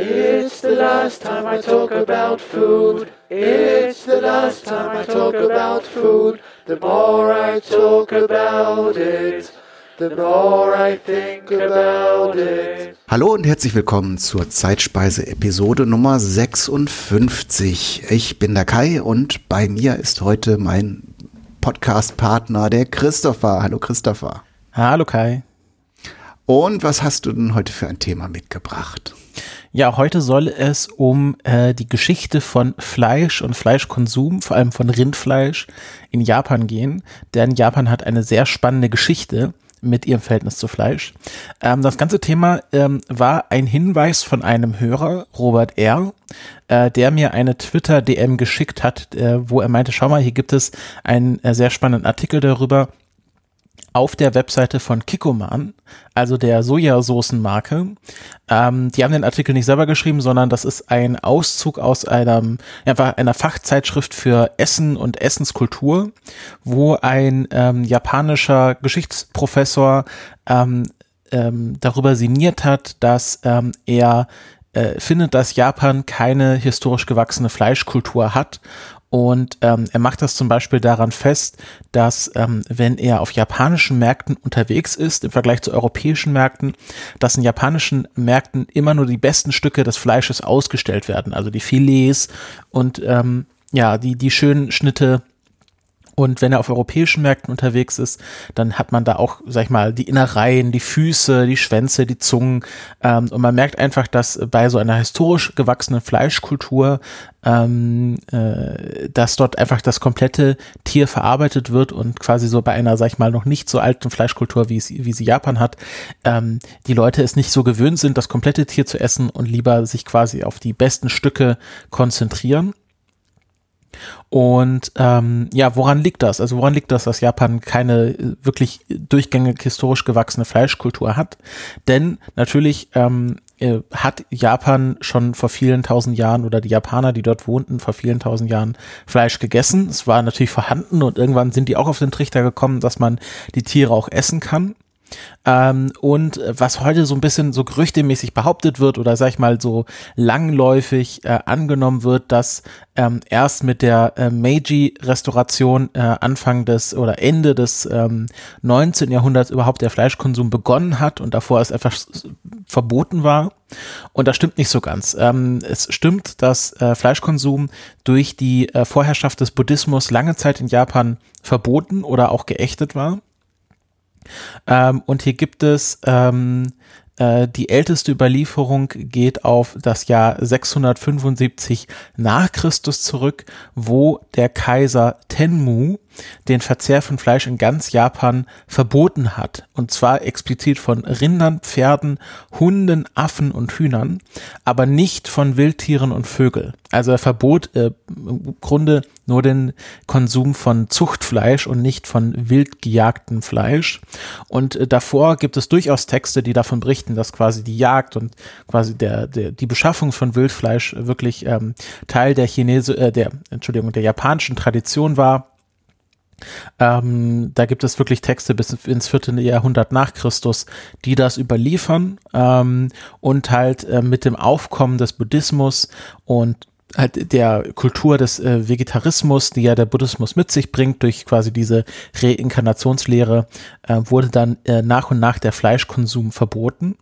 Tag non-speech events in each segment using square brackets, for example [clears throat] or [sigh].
It's the last time I talk about food. It's the last time I talk about food. The more I talk about it, the more I think about it. Hallo und herzlich willkommen zur Zeitspeise Episode Nummer 56. Ich bin der Kai und bei mir ist heute mein Podcast-Partner, der Christopher. Hallo Christopher. Hallo Kai. Und was hast du denn heute für ein Thema mitgebracht? Ja, heute soll es um äh, die Geschichte von Fleisch und Fleischkonsum, vor allem von Rindfleisch in Japan gehen. Denn Japan hat eine sehr spannende Geschichte mit ihrem Verhältnis zu Fleisch. Ähm, das ganze Thema ähm, war ein Hinweis von einem Hörer, Robert R., äh, der mir eine Twitter-DM geschickt hat, äh, wo er meinte, schau mal, hier gibt es einen äh, sehr spannenden Artikel darüber, auf der Webseite von Kikoman, also der Sojasoßenmarke. Ähm, die haben den Artikel nicht selber geschrieben, sondern das ist ein Auszug aus einem, einfach einer Fachzeitschrift für Essen und Essenskultur, wo ein ähm, japanischer Geschichtsprofessor ähm, ähm, darüber sinniert hat, dass ähm, er äh, findet, dass Japan keine historisch gewachsene Fleischkultur hat und ähm, er macht das zum Beispiel daran fest, dass ähm, wenn er auf japanischen Märkten unterwegs ist, im Vergleich zu europäischen Märkten, dass in japanischen Märkten immer nur die besten Stücke des Fleisches ausgestellt werden, also die Filets und ähm, ja, die, die schönen Schnitte und wenn er auf europäischen Märkten unterwegs ist, dann hat man da auch, sag ich mal, die Innereien, die Füße, die Schwänze, die Zungen. Ähm, und man merkt einfach, dass bei so einer historisch gewachsenen Fleischkultur, ähm, äh, dass dort einfach das komplette Tier verarbeitet wird und quasi so bei einer, sag ich mal, noch nicht so alten Fleischkultur, wie, es, wie sie Japan hat, ähm, die Leute es nicht so gewöhnt sind, das komplette Tier zu essen und lieber sich quasi auf die besten Stücke konzentrieren. Und ähm, ja, woran liegt das? Also woran liegt das, dass Japan keine äh, wirklich durchgängig historisch gewachsene Fleischkultur hat? Denn natürlich ähm, äh, hat Japan schon vor vielen tausend Jahren oder die Japaner, die dort wohnten, vor vielen tausend Jahren Fleisch gegessen. Es war natürlich vorhanden und irgendwann sind die auch auf den Trichter gekommen, dass man die Tiere auch essen kann. Ähm, und was heute so ein bisschen so gerüchtemäßig behauptet wird oder sag ich mal so langläufig äh, angenommen wird, dass ähm, erst mit der äh, Meiji-Restauration äh, Anfang des oder Ende des ähm, 19. Jahrhunderts überhaupt der Fleischkonsum begonnen hat und davor es einfach verboten war. Und das stimmt nicht so ganz. Ähm, es stimmt, dass äh, Fleischkonsum durch die äh, Vorherrschaft des Buddhismus lange Zeit in Japan verboten oder auch geächtet war. Ähm, und hier gibt es ähm, äh, die älteste Überlieferung geht auf das Jahr 675 nach Christus zurück, wo der Kaiser Tenmu den Verzehr von Fleisch in ganz Japan verboten hat. Und zwar explizit von Rindern, Pferden, Hunden, Affen und Hühnern, aber nicht von Wildtieren und Vögeln. Also er verbot äh, im Grunde nur den Konsum von Zuchtfleisch und nicht von wild gejagtem Fleisch. Und äh, davor gibt es durchaus Texte, die davon berichten, dass quasi die Jagd und quasi der, der die Beschaffung von Wildfleisch wirklich ähm, Teil der Chinese, äh, der Entschuldigung, der japanischen Tradition war ähm, da gibt es wirklich Texte bis ins vierte Jahrhundert nach Christus, die das überliefern ähm, und halt äh, mit dem Aufkommen des Buddhismus und halt der Kultur des äh, Vegetarismus, die ja der Buddhismus mit sich bringt, durch quasi diese Reinkarnationslehre, äh, wurde dann äh, nach und nach der Fleischkonsum verboten.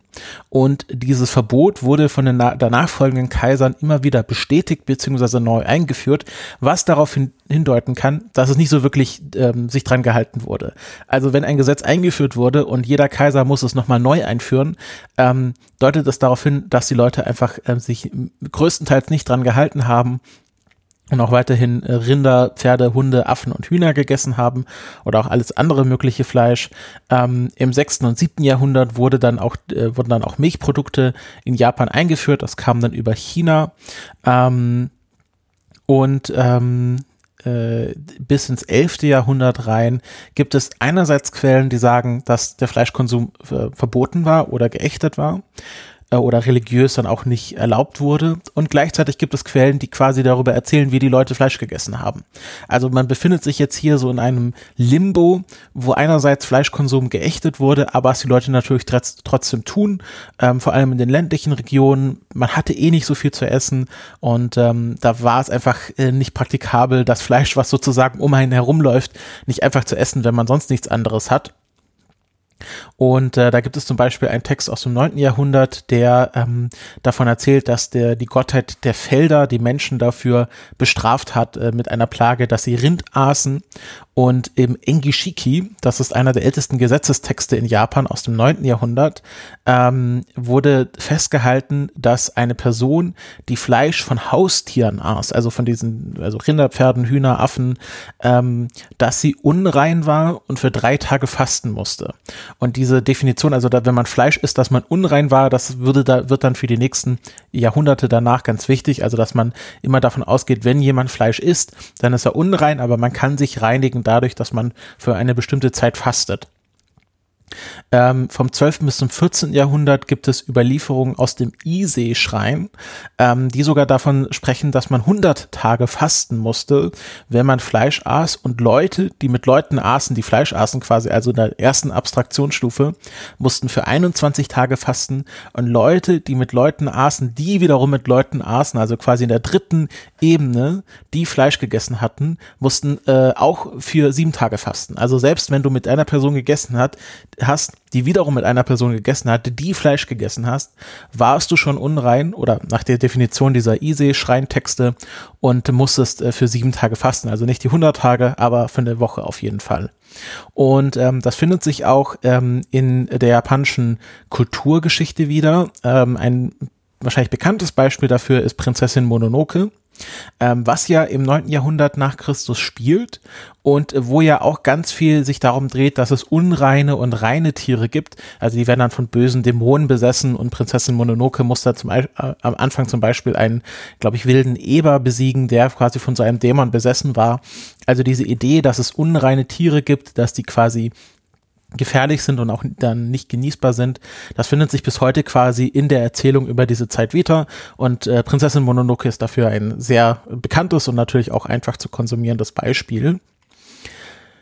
Und dieses Verbot wurde von den danach folgenden Kaisern immer wieder bestätigt bzw. neu eingeführt, was darauf hin, hindeuten kann, dass es nicht so wirklich ähm, sich dran gehalten wurde. Also wenn ein Gesetz eingeführt wurde und jeder Kaiser muss es nochmal neu einführen, ähm, deutet es darauf hin, dass die Leute einfach äh, sich größtenteils nicht dran gehalten haben und auch weiterhin äh, Rinder, Pferde, Hunde, Affen und Hühner gegessen haben oder auch alles andere mögliche Fleisch. Ähm, Im sechsten und siebten Jahrhundert wurde dann auch, äh, wurden dann auch Milchprodukte in Japan eingeführt. Das kam dann über China. Ähm, und ähm, äh, bis ins elfte Jahrhundert rein gibt es einerseits Quellen, die sagen, dass der Fleischkonsum äh, verboten war oder geächtet war. Äh, oder religiös dann auch nicht erlaubt wurde. Und gleichzeitig gibt es Quellen, die quasi darüber erzählen, wie die Leute Fleisch gegessen haben. Also man befindet sich jetzt hier so in einem Limbo, wo einerseits Fleischkonsum geächtet wurde, aber es die Leute natürlich trotzdem tun, ähm, vor allem in den ländlichen Regionen. Man hatte eh nicht so viel zu essen und ähm, da war es einfach äh, nicht praktikabel, das Fleisch, was sozusagen um einen herumläuft, nicht einfach zu essen, wenn man sonst nichts anderes hat. Und äh, da gibt es zum Beispiel einen Text aus dem 9. Jahrhundert, der ähm, davon erzählt, dass der, die Gottheit der Felder die Menschen dafür bestraft hat äh, mit einer Plage, dass sie Rind aßen. Und im Engishiki, das ist einer der ältesten Gesetzestexte in Japan aus dem 9. Jahrhundert, ähm, wurde festgehalten, dass eine Person, die Fleisch von Haustieren aß, also von diesen also Rinder, Hühner, Affen, ähm, dass sie unrein war und für drei Tage fasten musste. Und diese Definition, also da, wenn man Fleisch isst, dass man unrein war, das würde da, wird dann für die nächsten Jahrhunderte danach ganz wichtig. Also, dass man immer davon ausgeht, wenn jemand Fleisch isst, dann ist er unrein, aber man kann sich reinigen dadurch, dass man für eine bestimmte Zeit fastet. Ähm, vom 12. bis zum 14. Jahrhundert gibt es Überlieferungen aus dem Isee-Schrein, ähm, die sogar davon sprechen, dass man 100 Tage fasten musste, wenn man Fleisch aß und Leute, die mit Leuten aßen, die Fleisch aßen quasi, also in der ersten Abstraktionsstufe, mussten für 21 Tage fasten und Leute, die mit Leuten aßen, die wiederum mit Leuten aßen, also quasi in der dritten Ebene, die Fleisch gegessen hatten, mussten äh, auch für sieben Tage fasten. Also selbst wenn du mit einer Person gegessen hast, hast, die wiederum mit einer Person gegessen hatte, die Fleisch gegessen hast, warst du schon unrein oder nach der Definition dieser Ise-Schreintexte und musstest äh, für sieben Tage fasten. Also nicht die 100 Tage, aber für eine Woche auf jeden Fall. Und ähm, das findet sich auch ähm, in der japanischen Kulturgeschichte wieder. Ähm, ein wahrscheinlich bekanntes Beispiel dafür ist Prinzessin Mononoke ähm, was ja im 9. Jahrhundert nach Christus spielt und wo ja auch ganz viel sich darum dreht, dass es unreine und reine Tiere gibt. Also die werden dann von bösen Dämonen besessen und Prinzessin Mononoke muss da zum, äh, am Anfang zum Beispiel einen, glaube ich, wilden Eber besiegen, der quasi von so einem Dämon besessen war. Also diese Idee, dass es unreine Tiere gibt, dass die quasi gefährlich sind und auch dann nicht genießbar sind. Das findet sich bis heute quasi in der Erzählung über diese Zeit wieder und äh, Prinzessin Mononoke ist dafür ein sehr bekanntes und natürlich auch einfach zu konsumierendes Beispiel.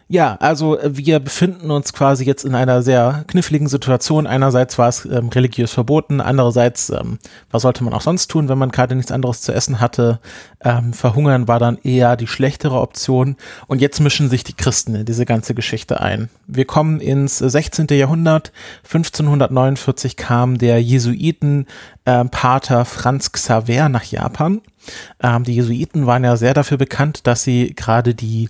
Ja, also äh, wir befinden uns quasi jetzt in einer sehr kniffligen Situation. Einerseits war es ähm, religiös verboten, andererseits, ähm, was sollte man auch sonst tun, wenn man gerade nichts anderes zu essen hatte? Ähm, verhungern war dann eher die schlechtere Option. Und jetzt mischen sich die Christen in diese ganze Geschichte ein. Wir kommen ins 16. Jahrhundert. 1549 kam der Jesuiten äh, Pater Franz Xaver nach Japan. Ähm, die Jesuiten waren ja sehr dafür bekannt, dass sie gerade die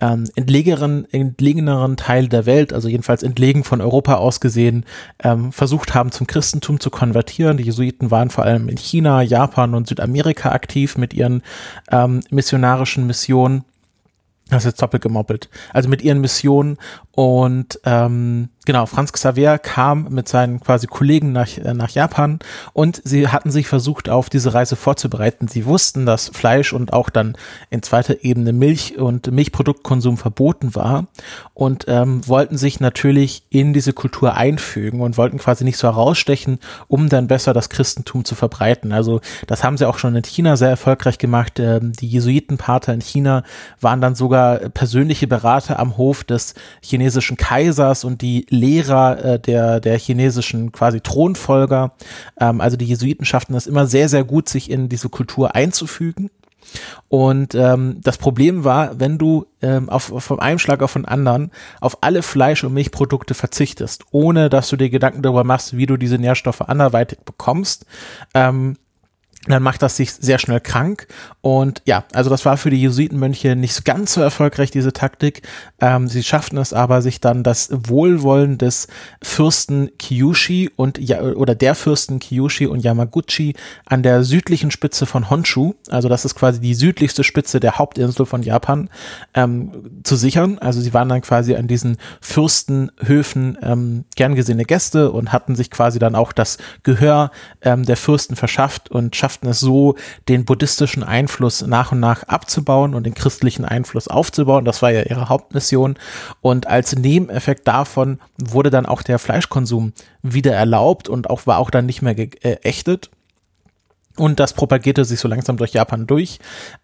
ähm, entlegeneren, entlegeneren Teile der Welt, also jedenfalls entlegen von Europa aus gesehen, ähm, versucht haben, zum Christentum zu konvertieren. Die Jesuiten waren vor allem in China, Japan und Südamerika aktiv mit ihren ähm, missionarischen Missionen. Das ist jetzt doppelt gemoppelt. Also mit ihren Missionen und ähm, genau, Franz Xavier kam mit seinen quasi Kollegen nach, äh, nach Japan und sie hatten sich versucht, auf diese Reise vorzubereiten. Sie wussten, dass Fleisch und auch dann in zweiter Ebene Milch und Milchproduktkonsum verboten war und ähm, wollten sich natürlich in diese Kultur einfügen und wollten quasi nicht so herausstechen, um dann besser das Christentum zu verbreiten. Also das haben sie auch schon in China sehr erfolgreich gemacht. Ähm, die Jesuitenpater in China waren dann sogar persönliche Berater am Hof des chinesischen Kaisers und die Lehrer äh, der, der chinesischen quasi Thronfolger. Ähm, also die Jesuiten schafften es immer sehr, sehr gut, sich in diese Kultur einzufügen. Und ähm, das Problem war, wenn du ähm, auf, vom einen Schlag auf den anderen auf alle Fleisch- und Milchprodukte verzichtest, ohne dass du dir Gedanken darüber machst, wie du diese Nährstoffe anderweitig bekommst, ähm, dann macht das sich sehr schnell krank. Und ja, also das war für die Jesuitenmönche nicht ganz so erfolgreich, diese Taktik. Ähm, sie schafften es aber, sich dann das Wohlwollen des Fürsten Kyushi und ja, oder der Fürsten Kyushi und Yamaguchi an der südlichen Spitze von Honshu, also das ist quasi die südlichste Spitze der Hauptinsel von Japan, ähm, zu sichern. Also sie waren dann quasi an diesen Fürstenhöfen ähm, gern gesehene Gäste und hatten sich quasi dann auch das Gehör ähm, der Fürsten verschafft und schafften schafften es so, den buddhistischen Einfluss nach und nach abzubauen und den christlichen Einfluss aufzubauen. Das war ja ihre Hauptmission. Und als Nebeneffekt davon wurde dann auch der Fleischkonsum wieder erlaubt und auch war auch dann nicht mehr geächtet. Und das propagierte sich so langsam durch Japan durch,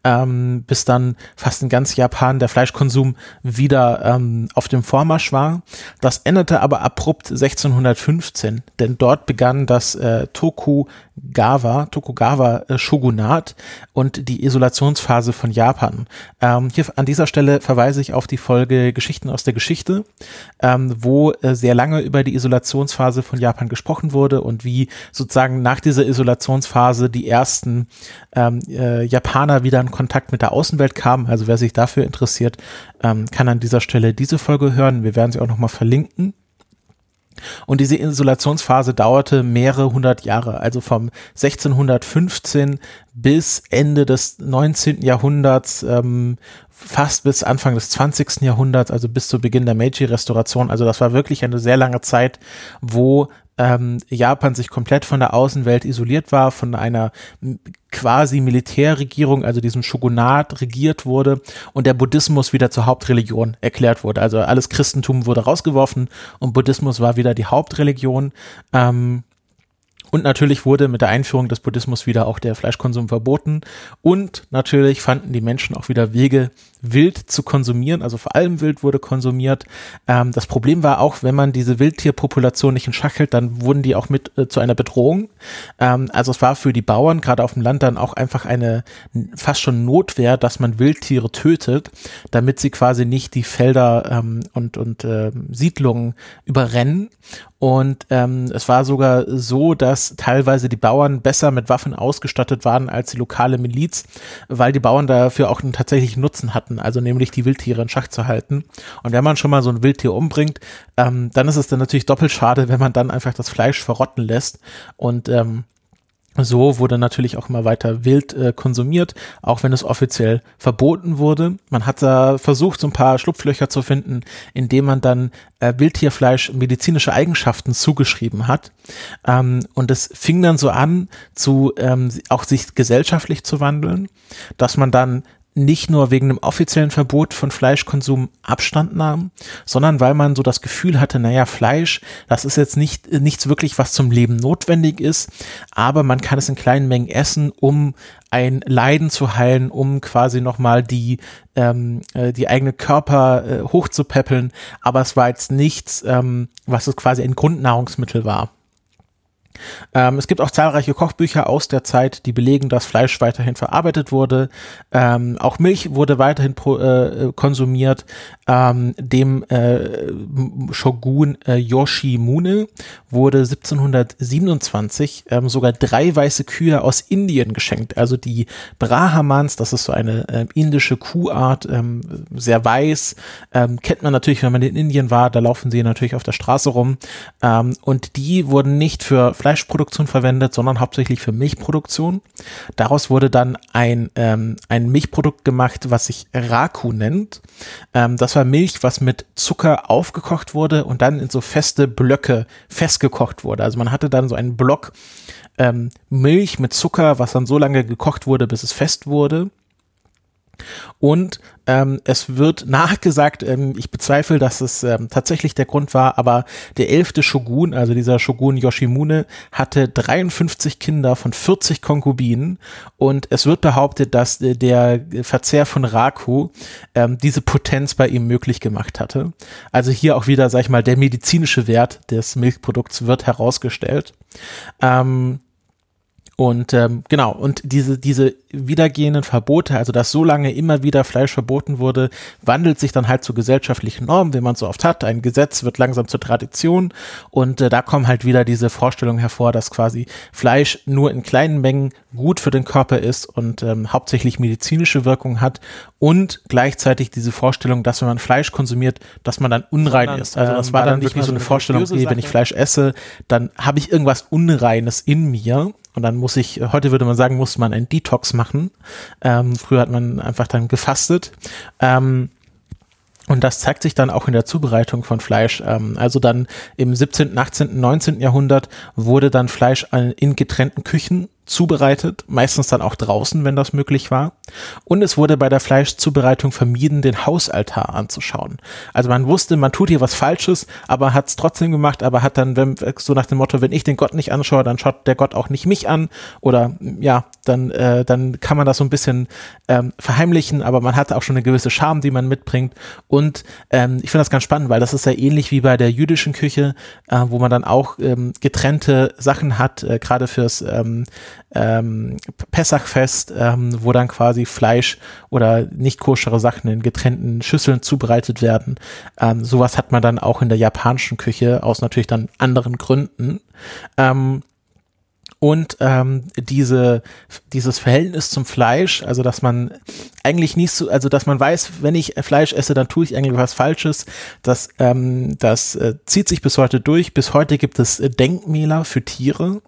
ähm, bis dann fast in ganz Japan der Fleischkonsum wieder ähm, auf dem Vormarsch war. Das endete aber abrupt 1615, denn dort begann das äh, Tokugawa, Tokugawa äh, Shogunat und die Isolationsphase von Japan. Ähm, hier an dieser Stelle verweise ich auf die Folge Geschichten aus der Geschichte, ähm, wo äh, sehr lange über die Isolationsphase von Japan gesprochen wurde und wie sozusagen nach dieser Isolationsphase die die ersten ähm, äh, Japaner wieder in Kontakt mit der Außenwelt kamen. Also wer sich dafür interessiert, ähm, kann an dieser Stelle diese Folge hören. Wir werden sie auch nochmal verlinken. Und diese Isolationsphase dauerte mehrere hundert Jahre, also vom 1615 bis Ende des 19. Jahrhunderts, ähm, fast bis Anfang des 20. Jahrhunderts, also bis zu Beginn der Meiji-Restauration. Also das war wirklich eine sehr lange Zeit, wo ähm, Japan sich komplett von der Außenwelt isoliert war, von einer quasi Militärregierung, also diesem Shogunat regiert wurde und der Buddhismus wieder zur Hauptreligion erklärt wurde. Also alles Christentum wurde rausgeworfen und Buddhismus war wieder die Hauptreligion. Ähm, und natürlich wurde mit der Einführung des Buddhismus wieder auch der Fleischkonsum verboten. Und natürlich fanden die Menschen auch wieder Wege, wild zu konsumieren. Also vor allem Wild wurde konsumiert. Ähm, das Problem war auch, wenn man diese Wildtierpopulation nicht in Schach hält, dann wurden die auch mit äh, zu einer Bedrohung. Ähm, also es war für die Bauern, gerade auf dem Land, dann auch einfach eine fast schon Notwehr, dass man Wildtiere tötet, damit sie quasi nicht die Felder ähm, und, und äh, Siedlungen überrennen. Und ähm, es war sogar so, dass teilweise die Bauern besser mit Waffen ausgestattet waren als die lokale Miliz, weil die Bauern dafür auch einen tatsächlichen Nutzen hatten, also nämlich die Wildtiere in Schach zu halten. Und wenn man schon mal so ein Wildtier umbringt, ähm, dann ist es dann natürlich doppelt schade, wenn man dann einfach das Fleisch verrotten lässt. Und ähm, so wurde natürlich auch immer weiter wild äh, konsumiert, auch wenn es offiziell verboten wurde. Man hat da versucht, so ein paar Schlupflöcher zu finden, indem man dann äh, Wildtierfleisch medizinische Eigenschaften zugeschrieben hat. Ähm, und es fing dann so an, zu ähm, auch sich gesellschaftlich zu wandeln, dass man dann nicht nur wegen einem offiziellen Verbot von Fleischkonsum Abstand nahm, sondern weil man so das Gefühl hatte, naja, Fleisch, das ist jetzt nicht, nichts wirklich, was zum Leben notwendig ist, aber man kann es in kleinen Mengen essen, um ein Leiden zu heilen, um quasi nochmal die, ähm, äh, die eigene Körper äh, hochzupäppeln, aber es war jetzt nichts, ähm, was es quasi ein Grundnahrungsmittel war. Ähm, es gibt auch zahlreiche Kochbücher aus der Zeit, die belegen, dass Fleisch weiterhin verarbeitet wurde. Ähm, auch Milch wurde weiterhin pro, äh, konsumiert. Ähm, dem äh, Shogun äh, Yoshimune wurde 1727 ähm, sogar drei weiße Kühe aus Indien geschenkt. Also die Brahmans, das ist so eine äh, indische Kuhart, ähm, sehr weiß. Ähm, kennt man natürlich, wenn man in Indien war, da laufen sie natürlich auf der Straße rum. und die wurden nicht für Fleischproduktion verwendet, sondern hauptsächlich für Milchproduktion. Daraus wurde dann ein, ähm, ein Milchprodukt gemacht, was sich Raku nennt. Ähm, das war Milch, was mit Zucker aufgekocht wurde und dann in so feste Blöcke festgekocht wurde. Also man hatte dann so einen Block ähm, Milch mit Zucker, was dann so lange gekocht wurde, bis es fest wurde. Und ähm, es wird nachgesagt, ähm, ich bezweifle, dass es ähm, tatsächlich der Grund war, aber der elfte Shogun, also dieser Shogun Yoshimune, hatte 53 Kinder von 40 Konkubinen und es wird behauptet, dass äh, der Verzehr von Raku ähm, diese Potenz bei ihm möglich gemacht hatte. Also hier auch wieder, sag ich mal, der medizinische Wert des Milchprodukts wird herausgestellt. Ähm, und ähm, genau, und diese, diese wiedergehenden Verbote, also dass so lange immer wieder Fleisch verboten wurde, wandelt sich dann halt zu gesellschaftlichen Normen, wie man so oft hat. Ein Gesetz wird langsam zur Tradition und äh, da kommen halt wieder diese Vorstellungen hervor, dass quasi Fleisch nur in kleinen Mengen gut für den Körper ist und ähm, hauptsächlich medizinische Wirkung hat und gleichzeitig diese Vorstellung, dass wenn man Fleisch konsumiert, dass man dann unrein Sondern, ist. Also das ähm, war dann wirklich so eine Vorstellung, okay, wenn ich Fleisch esse, dann habe ich irgendwas Unreines in mir und dann muss ich, heute würde man sagen, muss man einen Detox machen. Ähm, früher hat man einfach dann gefastet. Ähm, und das zeigt sich dann auch in der Zubereitung von Fleisch. Ähm, also dann im 17., 18., 19. Jahrhundert wurde dann Fleisch in getrennten Küchen zubereitet, meistens dann auch draußen, wenn das möglich war. Und es wurde bei der Fleischzubereitung vermieden, den Hausaltar anzuschauen. Also man wusste, man tut hier was Falsches, aber hat es trotzdem gemacht, aber hat dann, wenn, so nach dem Motto, wenn ich den Gott nicht anschaue, dann schaut der Gott auch nicht mich an. Oder ja, dann, äh, dann kann man das so ein bisschen ähm, verheimlichen, aber man hat auch schon eine gewisse Scham, die man mitbringt. Und ähm, ich finde das ganz spannend, weil das ist ja ähnlich wie bei der jüdischen Küche, äh, wo man dann auch ähm, getrennte Sachen hat, äh, gerade fürs ähm, ähm, Pessachfest, ähm, wo dann quasi Fleisch oder nicht koschere Sachen in getrennten Schüsseln zubereitet werden. Ähm, sowas hat man dann auch in der japanischen Küche aus natürlich dann anderen Gründen. Ähm, und ähm, diese dieses Verhältnis zum Fleisch, also dass man eigentlich nicht so, also dass man weiß, wenn ich Fleisch esse, dann tue ich eigentlich was Falsches. Das ähm, das äh, zieht sich bis heute durch. Bis heute gibt es äh, Denkmäler für Tiere,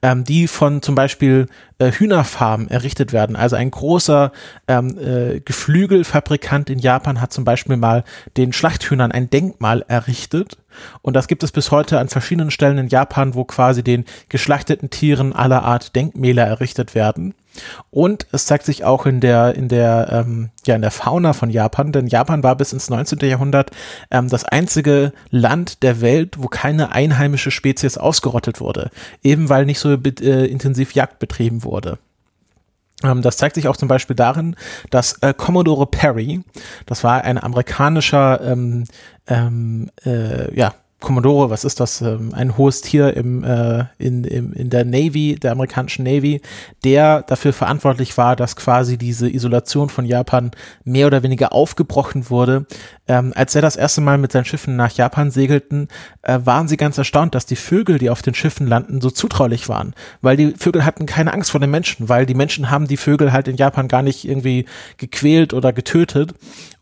ähm, die von zum Beispiel äh, Hühnerfarmen errichtet werden. Also ein großer ähm, äh, Geflügelfabrikant in Japan hat zum Beispiel mal den Schlachthühnern ein Denkmal errichtet und das gibt es bis heute an verschiedenen Stellen in Japan, wo quasi den geschlachteten Tieren aller Art Denkmäler errichtet werden. Und es zeigt sich auch in der, in der, ähm, ja, in der Fauna von Japan, denn Japan war bis ins 19. Jahrhundert ähm, das einzige Land der Welt, wo keine einheimische Spezies ausgerottet wurde, eben weil nicht so äh, intensiv Jagd betrieben wurde. Ähm, das zeigt sich auch zum Beispiel darin, dass äh, Commodore Perry, das war ein amerikanischer ähm, ähm, äh, ja, Commodore, was ist das? Ähm, ein hohes Tier im, äh, in, im, in der Navy, der amerikanischen Navy, der dafür verantwortlich war, dass quasi diese Isolation von Japan mehr oder weniger aufgebrochen wurde. Ähm, als er das erste Mal mit seinen Schiffen nach Japan segelten, äh, waren sie ganz erstaunt, dass die Vögel, die auf den Schiffen landen, so zutraulich waren. Weil die Vögel hatten keine Angst vor den Menschen, weil die Menschen haben die Vögel halt in Japan gar nicht irgendwie gequält oder getötet.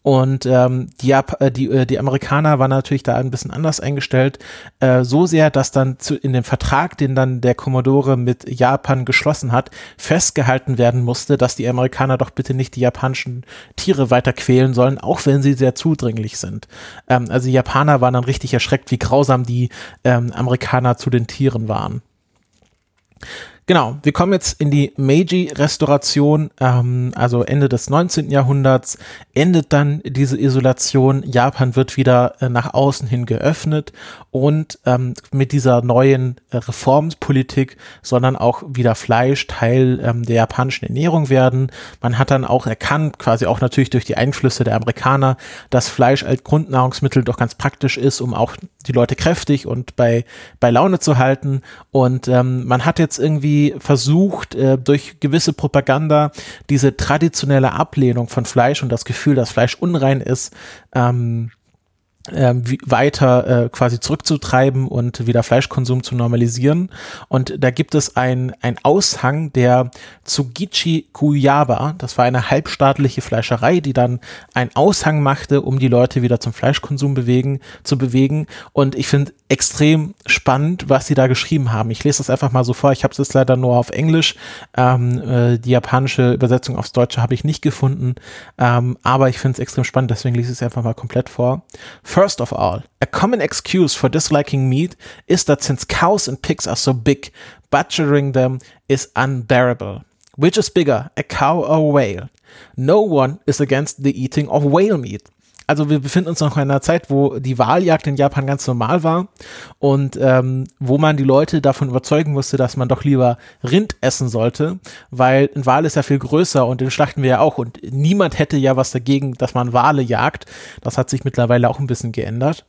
Und ähm, die, äh, die, äh, die Amerikaner waren natürlich da ein bisschen anders eingestellt, äh, so sehr, dass dann zu, in dem Vertrag, den dann der Commodore mit Japan geschlossen hat, festgehalten werden musste, dass die Amerikaner doch bitte nicht die japanischen Tiere weiter quälen sollen, auch wenn sie sehr zudringlich sind. Ähm, also die Japaner waren dann richtig erschreckt, wie grausam die ähm, Amerikaner zu den Tieren waren. Genau, wir kommen jetzt in die Meiji-Restauration, ähm, also Ende des 19. Jahrhunderts, endet dann diese Isolation. Japan wird wieder äh, nach außen hin geöffnet und ähm, mit dieser neuen äh, Reformpolitik soll dann auch wieder Fleisch Teil ähm, der japanischen Ernährung werden. Man hat dann auch erkannt, quasi auch natürlich durch die Einflüsse der Amerikaner, dass Fleisch als Grundnahrungsmittel doch ganz praktisch ist, um auch die Leute kräftig und bei, bei Laune zu halten. Und ähm, man hat jetzt irgendwie versucht, äh, durch gewisse Propaganda diese traditionelle Ablehnung von Fleisch und das Gefühl, dass Fleisch unrein ist, ähm, äh, weiter äh, quasi zurückzutreiben und wieder Fleischkonsum zu normalisieren. Und da gibt es ein, ein Aushang der Tsugichi Kuyaba, das war eine halbstaatliche Fleischerei, die dann einen Aushang machte, um die Leute wieder zum Fleischkonsum bewegen, zu bewegen. Und ich finde extrem spannend, was sie da geschrieben haben. Ich lese das einfach mal so vor. Ich habe es jetzt leider nur auf Englisch. Ähm, äh, die japanische Übersetzung aufs Deutsche habe ich nicht gefunden. Ähm, aber ich finde es extrem spannend, deswegen lese ich es einfach mal komplett vor. First of all, a common excuse for disliking meat is that since cows and pigs are so big, butchering them is unbearable. Which is bigger, a cow or a whale? No one is against the eating of whale meat also wir befinden uns noch in einer Zeit, wo die Wahljagd in Japan ganz normal war und ähm, wo man die Leute davon überzeugen musste, dass man doch lieber Rind essen sollte, weil ein Wal ist ja viel größer und den schlachten wir ja auch und niemand hätte ja was dagegen, dass man Wale jagt. Das hat sich mittlerweile auch ein bisschen geändert.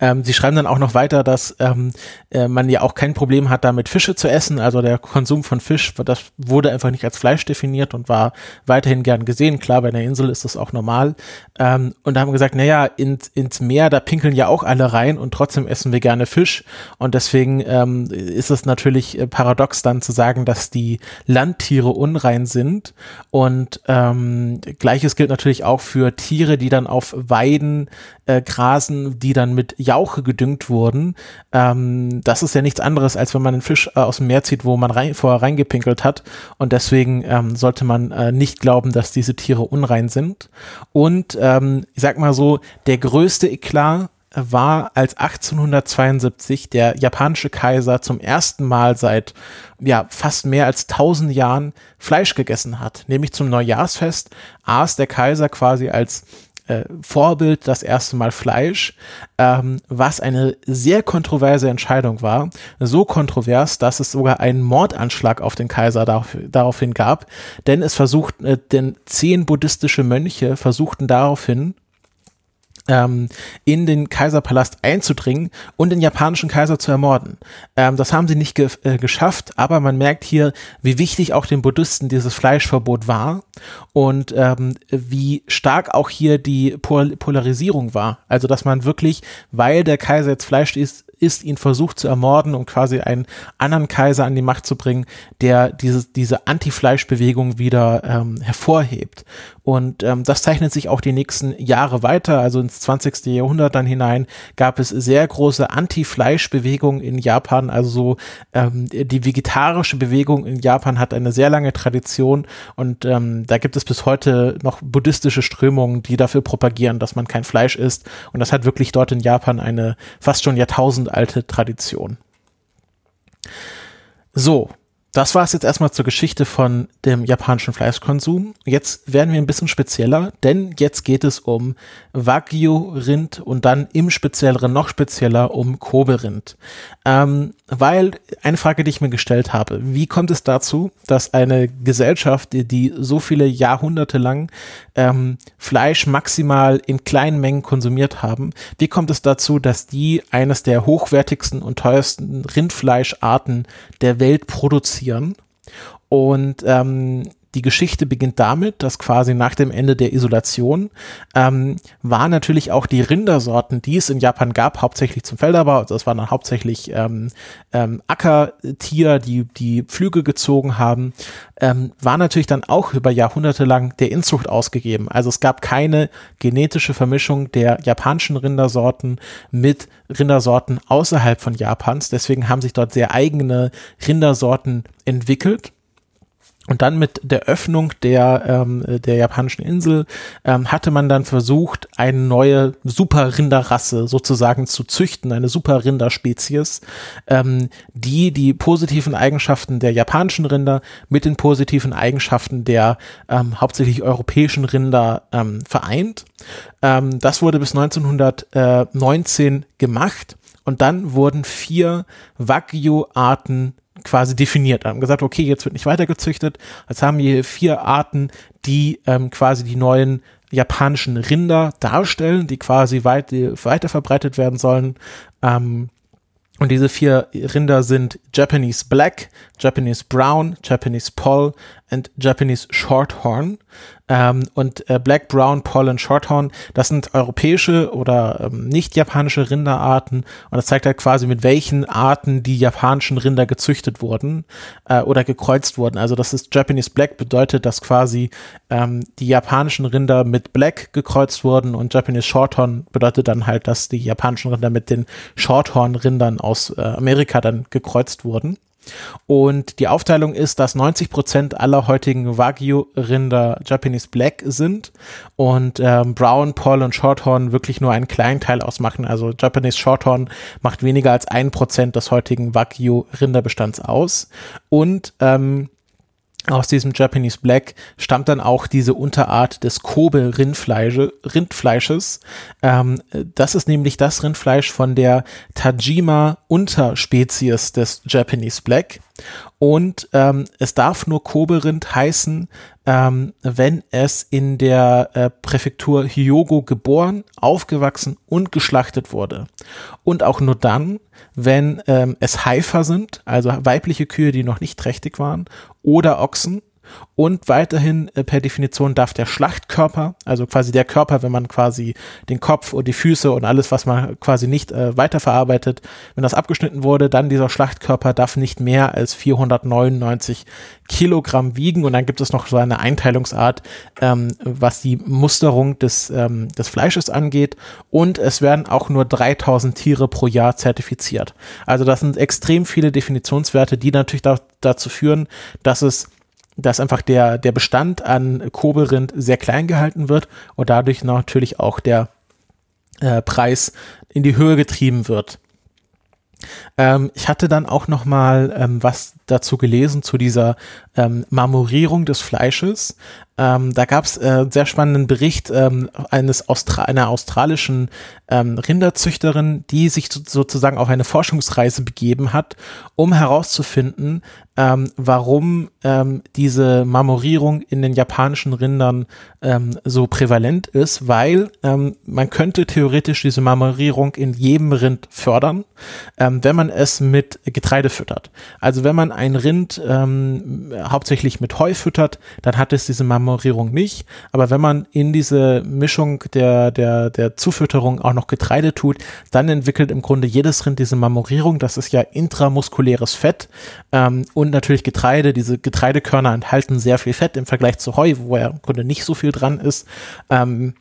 Ähm, sie schreiben dann auch noch weiter, dass ähm, äh, man ja auch kein Problem hat, damit Fische zu essen. Also der Konsum von Fisch, das wurde einfach nicht als Fleisch definiert und war weiterhin gern gesehen. Klar, bei einer Insel ist das auch normal. Ähm, und da haben gesagt, naja, ins, ins Meer, da pinkeln ja auch alle rein und trotzdem essen wir gerne Fisch. Und deswegen ähm, ist es natürlich äh, paradox dann zu sagen, dass die Landtiere unrein sind. Und ähm, gleiches gilt natürlich auch für Tiere, die dann auf Weiden äh, grasen, die dann mit Jauche gedüngt wurden. Ähm, das ist ja nichts anderes, als wenn man einen Fisch äh, aus dem Meer zieht, wo man rein, vorher reingepinkelt hat. Und deswegen ähm, sollte man äh, nicht glauben, dass diese Tiere unrein sind. Und ähm, ich sag mal so, der größte Eklat war, als 1872 der japanische Kaiser zum ersten Mal seit ja fast mehr als 1000 Jahren Fleisch gegessen hat. Nämlich zum Neujahrsfest aß der Kaiser quasi als äh, Vorbild das erste Mal Fleisch, ähm, was eine sehr kontroverse Entscheidung war. So kontrovers, dass es sogar einen Mordanschlag auf den Kaiser darauf, daraufhin gab, denn es versuchten, äh, denn zehn buddhistische Mönche versuchten daraufhin, ähm, in den Kaiserpalast einzudringen und den japanischen Kaiser zu ermorden. Ähm, das haben sie nicht ge äh, geschafft, aber man merkt hier, wie wichtig auch den Buddhisten dieses Fleischverbot war und ähm, wie stark auch hier die Pol Polarisierung war. Also, dass man wirklich, weil der Kaiser jetzt Fleisch isst, ist, ihn versucht zu ermorden und quasi einen anderen Kaiser an die Macht zu bringen, der diese, diese Anti-Fleisch-Bewegung wieder ähm, hervorhebt. Und ähm, das zeichnet sich auch die nächsten Jahre weiter. Also ins 20. Jahrhundert dann hinein gab es sehr große Anti-Fleisch-Bewegungen in Japan. Also so ähm, die vegetarische Bewegung in Japan hat eine sehr lange Tradition und ähm, da gibt es bis heute noch buddhistische Strömungen, die dafür propagieren, dass man kein Fleisch isst. Und das hat wirklich dort in Japan eine fast schon jahrtausendalte Tradition. So, das war es jetzt erstmal zur Geschichte von dem japanischen Fleischkonsum. Jetzt werden wir ein bisschen spezieller, denn jetzt geht es um Wagyu-Rind und dann im Spezielleren noch spezieller um Kobe-Rind. Ähm, weil eine Frage, die ich mir gestellt habe, wie kommt es dazu, dass eine Gesellschaft, die, die so viele Jahrhunderte lang ähm, Fleisch maximal in kleinen Mengen konsumiert haben, wie kommt es dazu, dass die eines der hochwertigsten und teuersten Rindfleischarten der Welt produzieren? Und ähm, die Geschichte beginnt damit, dass quasi nach dem Ende der Isolation ähm, waren natürlich auch die Rindersorten, die es in Japan gab, hauptsächlich zum Felderbau, also das waren dann hauptsächlich ähm, ähm, Ackertier, die die Pflüge gezogen haben, ähm, war natürlich dann auch über Jahrhunderte lang der Inzucht ausgegeben. Also es gab keine genetische Vermischung der japanischen Rindersorten mit Rindersorten außerhalb von Japans. Deswegen haben sich dort sehr eigene Rindersorten entwickelt und dann mit der Öffnung der, ähm, der japanischen Insel ähm, hatte man dann versucht, eine neue Superrinderrasse sozusagen zu züchten, eine Superrinderspezies, ähm, die die positiven Eigenschaften der japanischen Rinder mit den positiven Eigenschaften der ähm, hauptsächlich europäischen Rinder ähm, vereint. Ähm, das wurde bis 1919 gemacht. Und dann wurden vier Wagyu-Arten quasi definiert. Haben gesagt, okay, jetzt wird nicht weiter gezüchtet. Jetzt haben wir vier Arten, die ähm, quasi die neuen japanischen Rinder darstellen, die quasi weit, weiter verbreitet werden sollen. Ähm, und diese vier Rinder sind Japanese Black, Japanese Brown, Japanese Poll und Japanese Shorthorn. Ähm, und äh, Black, Brown, Poll und Shorthorn, das sind europäische oder ähm, nicht japanische Rinderarten. Und das zeigt halt quasi, mit welchen Arten die japanischen Rinder gezüchtet wurden äh, oder gekreuzt wurden. Also das ist Japanese Black bedeutet, dass quasi ähm, die japanischen Rinder mit Black gekreuzt wurden und Japanese Shorthorn bedeutet dann halt, dass die japanischen Rinder mit den Shorthorn-Rindern aus äh, Amerika dann gekreuzt wurden. Und die Aufteilung ist, dass 90 Prozent aller heutigen Wagyu-Rinder Japanese Black sind und ähm, Brown, Paul und Shorthorn wirklich nur einen kleinen Teil ausmachen. Also Japanese Shorthorn macht weniger als ein Prozent des heutigen Wagyu-Rinderbestands aus. Und ähm, aus diesem Japanese Black stammt dann auch diese Unterart des Kobe Rindfleische, Rindfleisches. Ähm, das ist nämlich das Rindfleisch von der Tajima Unterspezies des Japanese Black. Und ähm, es darf nur Kobe-Rind heißen, ähm, wenn es in der äh, Präfektur Hyogo geboren, aufgewachsen und geschlachtet wurde. Und auch nur dann, wenn ähm, es Haifer sind, also weibliche Kühe, die noch nicht trächtig waren, oder Ochsen, und weiterhin äh, per Definition darf der Schlachtkörper, also quasi der Körper, wenn man quasi den Kopf und die Füße und alles, was man quasi nicht äh, weiterverarbeitet, wenn das abgeschnitten wurde, dann dieser Schlachtkörper darf nicht mehr als 499 Kilogramm wiegen. Und dann gibt es noch so eine Einteilungsart, ähm, was die Musterung des, ähm, des Fleisches angeht. Und es werden auch nur 3000 Tiere pro Jahr zertifiziert. Also das sind extrem viele Definitionswerte, die natürlich da, dazu führen, dass es dass einfach der, der Bestand an Kobelrind sehr klein gehalten wird und dadurch natürlich auch der äh, Preis in die Höhe getrieben wird. Ähm, ich hatte dann auch noch mal ähm, was dazu gelesen zu dieser ähm, Marmorierung des Fleisches. Ähm, da gab es äh, einen sehr spannenden Bericht ähm, eines Austra einer australischen ähm, Rinderzüchterin, die sich so, sozusagen auf eine Forschungsreise begeben hat, um herauszufinden, ähm, warum ähm, diese Marmorierung in den japanischen Rindern ähm, so prävalent ist, weil ähm, man könnte theoretisch diese Marmorierung in jedem Rind fördern, ähm, wenn man es mit Getreide füttert. Also wenn man ein Rind ähm, hauptsächlich mit Heu füttert, dann hat es diese Marmorierung nicht. Aber wenn man in diese Mischung der, der, der Zufütterung auch noch Getreide tut, dann entwickelt im Grunde jedes Rind diese Marmorierung. Das ist ja intramuskuläres Fett. Ähm, und natürlich Getreide. Diese Getreidekörner enthalten sehr viel Fett im Vergleich zu Heu, wo ja im Grunde nicht so viel dran ist. Ähm,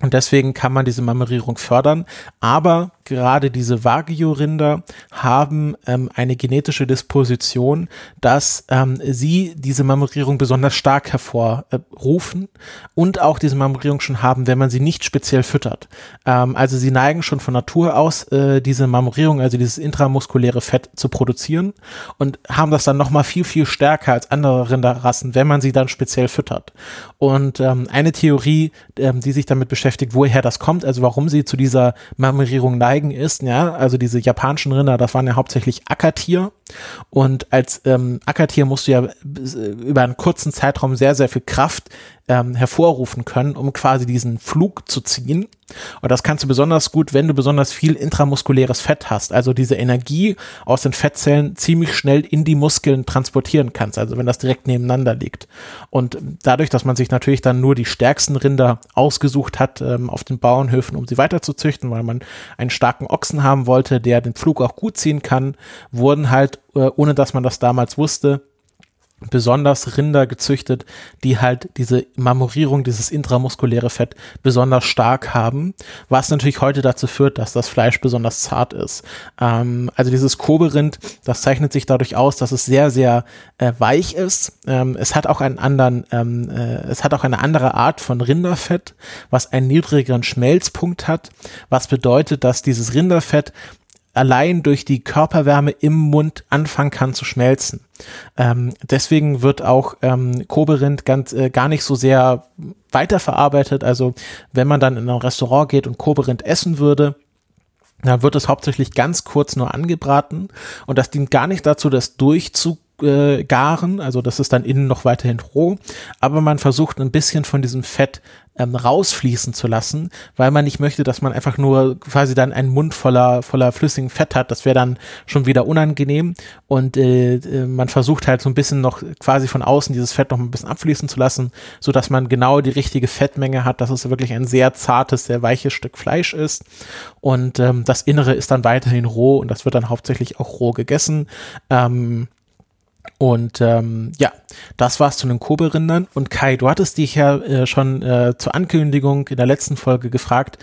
und deswegen kann man diese Marmorierung fördern. Aber gerade diese Wagyu-Rinder haben ähm, eine genetische Disposition, dass ähm, sie diese Marmorierung besonders stark hervorrufen und auch diese Marmorierung schon haben, wenn man sie nicht speziell füttert. Ähm, also sie neigen schon von Natur aus, äh, diese Marmorierung, also dieses intramuskuläre Fett zu produzieren und haben das dann nochmal viel, viel stärker als andere Rinderrassen, wenn man sie dann speziell füttert. Und ähm, eine Theorie, ähm, die sich damit beschäftigt, woher das kommt, also warum sie zu dieser Marmorierung neigen, zeigen ist, ja, also diese japanischen Rinder, das waren ja hauptsächlich Ackertier. Und als ähm, Ackertier musst du ja äh, über einen kurzen Zeitraum sehr, sehr viel Kraft ähm, hervorrufen können, um quasi diesen Flug zu ziehen. Und das kannst du besonders gut, wenn du besonders viel intramuskuläres Fett hast, also diese Energie aus den Fettzellen ziemlich schnell in die Muskeln transportieren kannst, also wenn das direkt nebeneinander liegt. Und dadurch, dass man sich natürlich dann nur die stärksten Rinder ausgesucht hat ähm, auf den Bauernhöfen, um sie weiterzuzüchten, weil man einen starken Ochsen haben wollte, der den Flug auch gut ziehen kann, wurden halt, ohne dass man das damals wusste, besonders Rinder gezüchtet, die halt diese Marmorierung, dieses intramuskuläre Fett besonders stark haben, was natürlich heute dazu führt, dass das Fleisch besonders zart ist. Ähm, also dieses Kobe-Rind, das zeichnet sich dadurch aus, dass es sehr, sehr äh, weich ist. Ähm, es hat auch einen anderen, ähm, äh, es hat auch eine andere Art von Rinderfett, was einen niedrigeren Schmelzpunkt hat, was bedeutet, dass dieses Rinderfett allein durch die Körperwärme im Mund anfangen kann zu schmelzen. Ähm, deswegen wird auch ähm, Koberind ganz äh, gar nicht so sehr weiterverarbeitet. Also wenn man dann in ein Restaurant geht und Koberind essen würde, dann wird es hauptsächlich ganz kurz nur angebraten und das dient gar nicht dazu, das durchzugaren, also das ist dann innen noch weiterhin roh, aber man versucht ein bisschen von diesem Fett ähm, rausfließen zu lassen, weil man nicht möchte, dass man einfach nur quasi dann einen Mund voller, voller flüssigen Fett hat. Das wäre dann schon wieder unangenehm. Und äh, äh, man versucht halt so ein bisschen noch quasi von außen dieses Fett noch ein bisschen abfließen zu lassen, so dass man genau die richtige Fettmenge hat, dass es wirklich ein sehr zartes, sehr weiches Stück Fleisch ist. Und ähm, das Innere ist dann weiterhin roh und das wird dann hauptsächlich auch roh gegessen. Ähm, und ähm, ja, das war's zu den Kobe-Rindern. Und Kai, du hattest dich ja äh, schon äh, zur Ankündigung in der letzten Folge gefragt,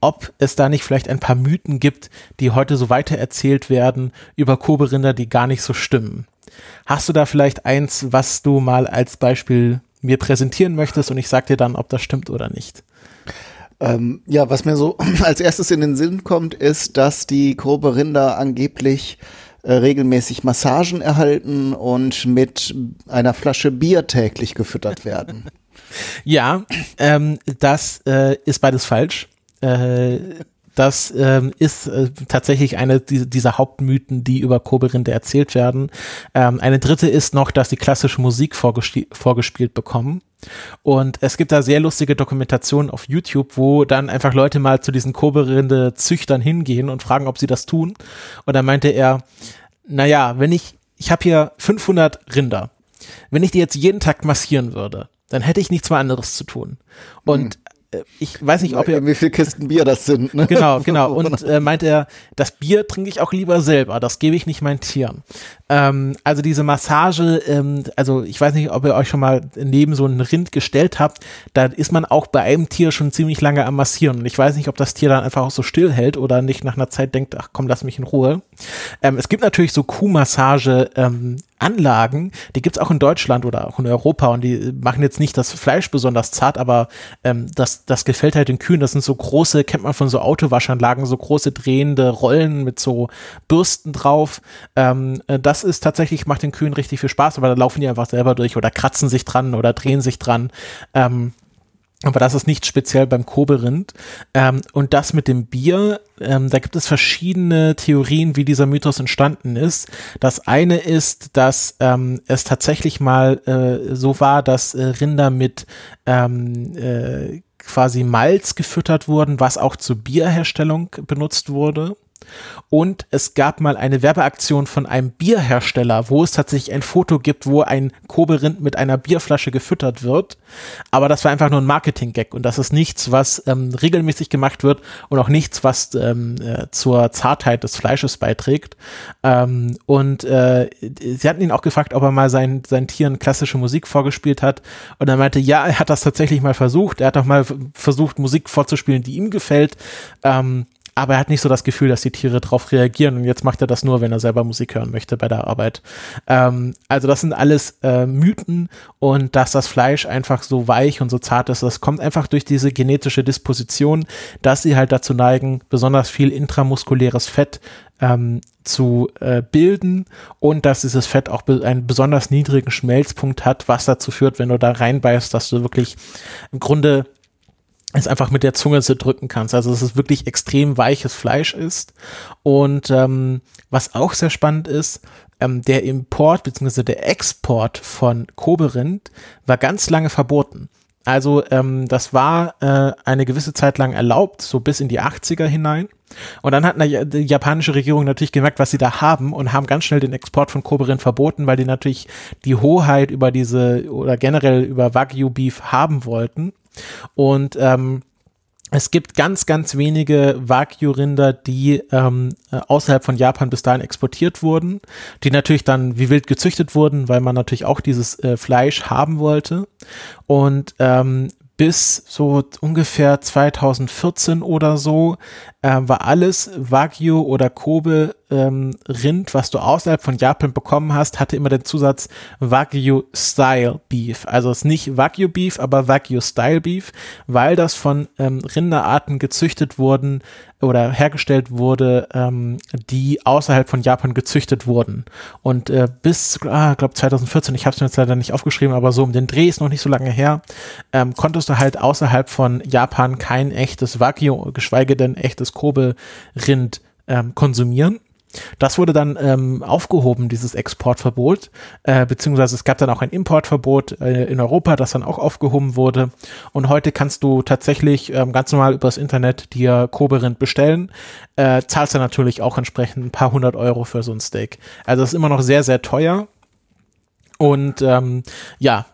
ob es da nicht vielleicht ein paar Mythen gibt, die heute so weitererzählt werden über Kobe-Rinder, die gar nicht so stimmen. Hast du da vielleicht eins, was du mal als Beispiel mir präsentieren möchtest und ich sag dir dann, ob das stimmt oder nicht? Ähm, ja, was mir so [clears throat] als erstes in den Sinn kommt, ist, dass die Kobe-Rinder angeblich äh, regelmäßig Massagen erhalten und mit einer Flasche Bier täglich gefüttert werden. [laughs] Ja, ähm, das äh, ist beides falsch. Äh, das ähm, ist äh, tatsächlich eine dieser Hauptmythen, die über Koberinde erzählt werden. Ähm, eine dritte ist noch, dass sie klassische Musik vorgespielt bekommen. Und es gibt da sehr lustige Dokumentationen auf YouTube, wo dann einfach Leute mal zu diesen Koberinde-Züchtern hingehen und fragen, ob sie das tun. Und dann meinte er, naja, wenn ich, ich habe hier 500 Rinder. Wenn ich die jetzt jeden Tag massieren würde, dann hätte ich nichts mehr anderes zu tun. Und hm ich weiß nicht, ob er. Wie viele Kisten Bier das sind, ne? Genau, genau. Und [laughs] äh, meint er, das Bier trinke ich auch lieber selber, das gebe ich nicht meinen Tieren. Ähm, also diese Massage, ähm, also ich weiß nicht, ob ihr euch schon mal neben so einen Rind gestellt habt, da ist man auch bei einem Tier schon ziemlich lange am Massieren. Und ich weiß nicht, ob das Tier dann einfach auch so still hält oder nicht nach einer Zeit denkt, ach komm, lass mich in Ruhe. Ähm, es gibt natürlich so Kuhmassage ähm, Anlagen, die gibt's auch in Deutschland oder auch in Europa und die machen jetzt nicht das Fleisch besonders zart, aber ähm, das, das gefällt halt den Kühen. Das sind so große, kennt man von so Autowaschanlagen, so große drehende Rollen mit so Bürsten drauf. Ähm, äh, das ist tatsächlich, macht den Kühen richtig viel Spaß, aber da laufen die einfach selber durch oder kratzen sich dran oder drehen sich dran. Ähm, aber das ist nicht speziell beim Koberind. Ähm, und das mit dem Bier, ähm, da gibt es verschiedene Theorien, wie dieser Mythos entstanden ist. Das eine ist, dass ähm, es tatsächlich mal äh, so war, dass äh, Rinder mit ähm, äh, quasi Malz gefüttert wurden, was auch zur Bierherstellung benutzt wurde. Und es gab mal eine Werbeaktion von einem Bierhersteller, wo es tatsächlich ein Foto gibt, wo ein Koberind mit einer Bierflasche gefüttert wird. Aber das war einfach nur ein Marketing-Gag und das ist nichts, was ähm, regelmäßig gemacht wird und auch nichts, was ähm, äh, zur Zartheit des Fleisches beiträgt. Ähm, und äh, sie hatten ihn auch gefragt, ob er mal seinen, seinen Tieren klassische Musik vorgespielt hat. Und er meinte, ja, er hat das tatsächlich mal versucht. Er hat auch mal versucht, Musik vorzuspielen, die ihm gefällt. Ähm, aber er hat nicht so das Gefühl, dass die Tiere darauf reagieren. Und jetzt macht er das nur, wenn er selber Musik hören möchte bei der Arbeit. Ähm, also das sind alles äh, Mythen. Und dass das Fleisch einfach so weich und so zart ist, das kommt einfach durch diese genetische Disposition, dass sie halt dazu neigen, besonders viel intramuskuläres Fett ähm, zu äh, bilden. Und dass dieses Fett auch be einen besonders niedrigen Schmelzpunkt hat, was dazu führt, wenn du da reinbeißt, dass du wirklich im Grunde es einfach mit der Zunge zerdrücken kannst. Also dass es wirklich extrem weiches Fleisch ist. Und ähm, was auch sehr spannend ist, ähm, der Import bzw. der Export von Koberind war ganz lange verboten. Also ähm, das war äh, eine gewisse Zeit lang erlaubt, so bis in die 80er hinein. Und dann hat die japanische Regierung natürlich gemerkt, was sie da haben und haben ganz schnell den Export von Koberin verboten, weil die natürlich die Hoheit über diese oder generell über Wagyu Beef haben wollten. Und ähm, es gibt ganz, ganz wenige Wagyu-Rinder, die ähm, äh, außerhalb von Japan bis dahin exportiert wurden, die natürlich dann wie wild gezüchtet wurden, weil man natürlich auch dieses äh, Fleisch haben wollte. Und ähm, bis so ungefähr 2014 oder so äh, war alles Wagyu oder Kobe ähm, Rind, was du außerhalb von Japan bekommen hast, hatte immer den Zusatz Wagyu Style Beef. Also es ist nicht Wagyu Beef, aber Wagyu Style Beef, weil das von ähm, Rinderarten gezüchtet wurden oder hergestellt wurde, ähm, die außerhalb von Japan gezüchtet wurden. Und äh, bis, ah, glaube 2014, ich habe es mir jetzt leider nicht aufgeschrieben, aber so um den Dreh ist noch nicht so lange her, ähm, konntest du halt außerhalb von Japan kein echtes Wagyu, geschweige denn echtes Kobe-Rind ähm, konsumieren. Das wurde dann ähm, aufgehoben, dieses Exportverbot, äh, beziehungsweise es gab dann auch ein Importverbot äh, in Europa, das dann auch aufgehoben wurde. Und heute kannst du tatsächlich ähm, ganz normal übers Internet dir Koberind bestellen, äh, zahlst dann natürlich auch entsprechend ein paar hundert Euro für so ein Steak. Also das ist immer noch sehr, sehr teuer. Und ähm, ja,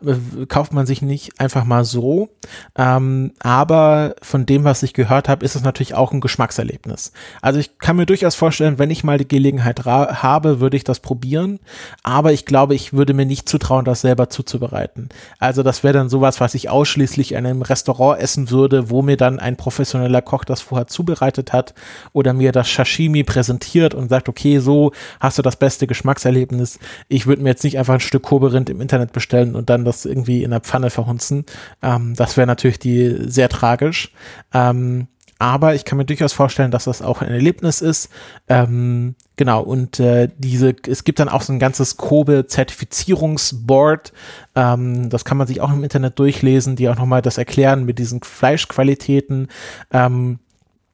kauft man sich nicht einfach mal so. Ähm, aber von dem, was ich gehört habe, ist es natürlich auch ein Geschmackserlebnis. Also ich kann mir durchaus vorstellen, wenn ich mal die Gelegenheit habe, würde ich das probieren. Aber ich glaube, ich würde mir nicht zutrauen, das selber zuzubereiten. Also das wäre dann sowas, was ich ausschließlich in einem Restaurant essen würde, wo mir dann ein professioneller Koch das vorher zubereitet hat oder mir das Sashimi präsentiert und sagt, okay, so hast du das beste Geschmackserlebnis. Ich würde mir jetzt nicht einfach ein Stück Koberind im Internet bestellen und dann das irgendwie in der Pfanne verhunzen. Ähm, das wäre natürlich die sehr tragisch. Ähm, aber ich kann mir durchaus vorstellen, dass das auch ein Erlebnis ist. Ähm, genau, und äh, diese, es gibt dann auch so ein ganzes Kobe-Zertifizierungsboard. Ähm, das kann man sich auch im Internet durchlesen, die auch nochmal das erklären mit diesen Fleischqualitäten. Ähm,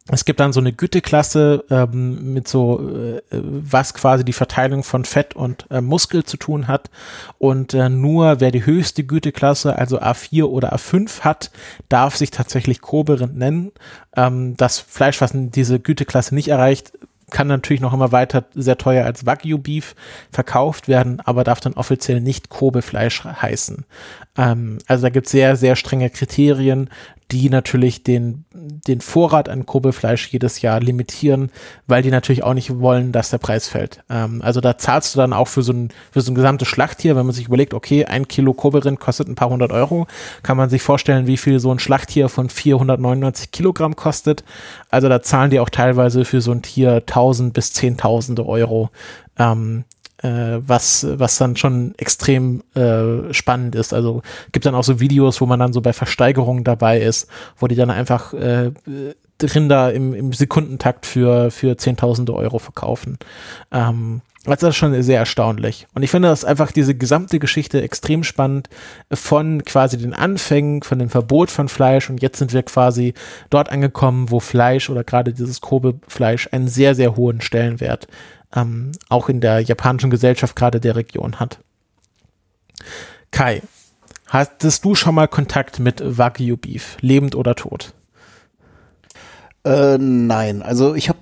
es gibt dann so eine Güteklasse ähm, mit so, äh, was quasi die Verteilung von Fett und äh, Muskel zu tun hat. Und äh, nur wer die höchste Güteklasse, also A4 oder A5 hat, darf sich tatsächlich Koberind nennen. Ähm, das Fleisch, was diese Güteklasse nicht erreicht, kann natürlich noch immer weiter sehr teuer als Wagyu Beef verkauft werden, aber darf dann offiziell nicht Kobe-Fleisch heißen. Ähm, also da gibt es sehr, sehr strenge Kriterien, die natürlich den, den Vorrat an Kobe-Fleisch jedes Jahr limitieren, weil die natürlich auch nicht wollen, dass der Preis fällt. Ähm, also da zahlst du dann auch für so ein, für so ein gesamtes Schlachttier, wenn man sich überlegt, okay, ein Kilo Kobe-Rind kostet ein paar hundert Euro, kann man sich vorstellen, wie viel so ein Schlachttier von 499 Kilogramm kostet. Also da zahlen die auch teilweise für so ein Tier 1000 bis 10.000 Euro. Ähm, äh, was, was dann schon extrem äh, spannend ist. Also gibt dann auch so Videos, wo man dann so bei Versteigerungen dabei ist, wo die dann einfach äh, Rinder im, im Sekundentakt für, für Zehntausende Euro verkaufen. Ähm, das ist schon sehr erstaunlich. Und ich finde das einfach diese gesamte Geschichte extrem spannend von quasi den Anfängen, von dem Verbot von Fleisch und jetzt sind wir quasi dort angekommen, wo Fleisch oder gerade dieses Kobe-Fleisch einen sehr, sehr hohen Stellenwert ähm, auch in der japanischen Gesellschaft gerade der Region hat. Kai, hattest du schon mal Kontakt mit Wagyu Beef, lebend oder tot? Äh, nein, also ich habe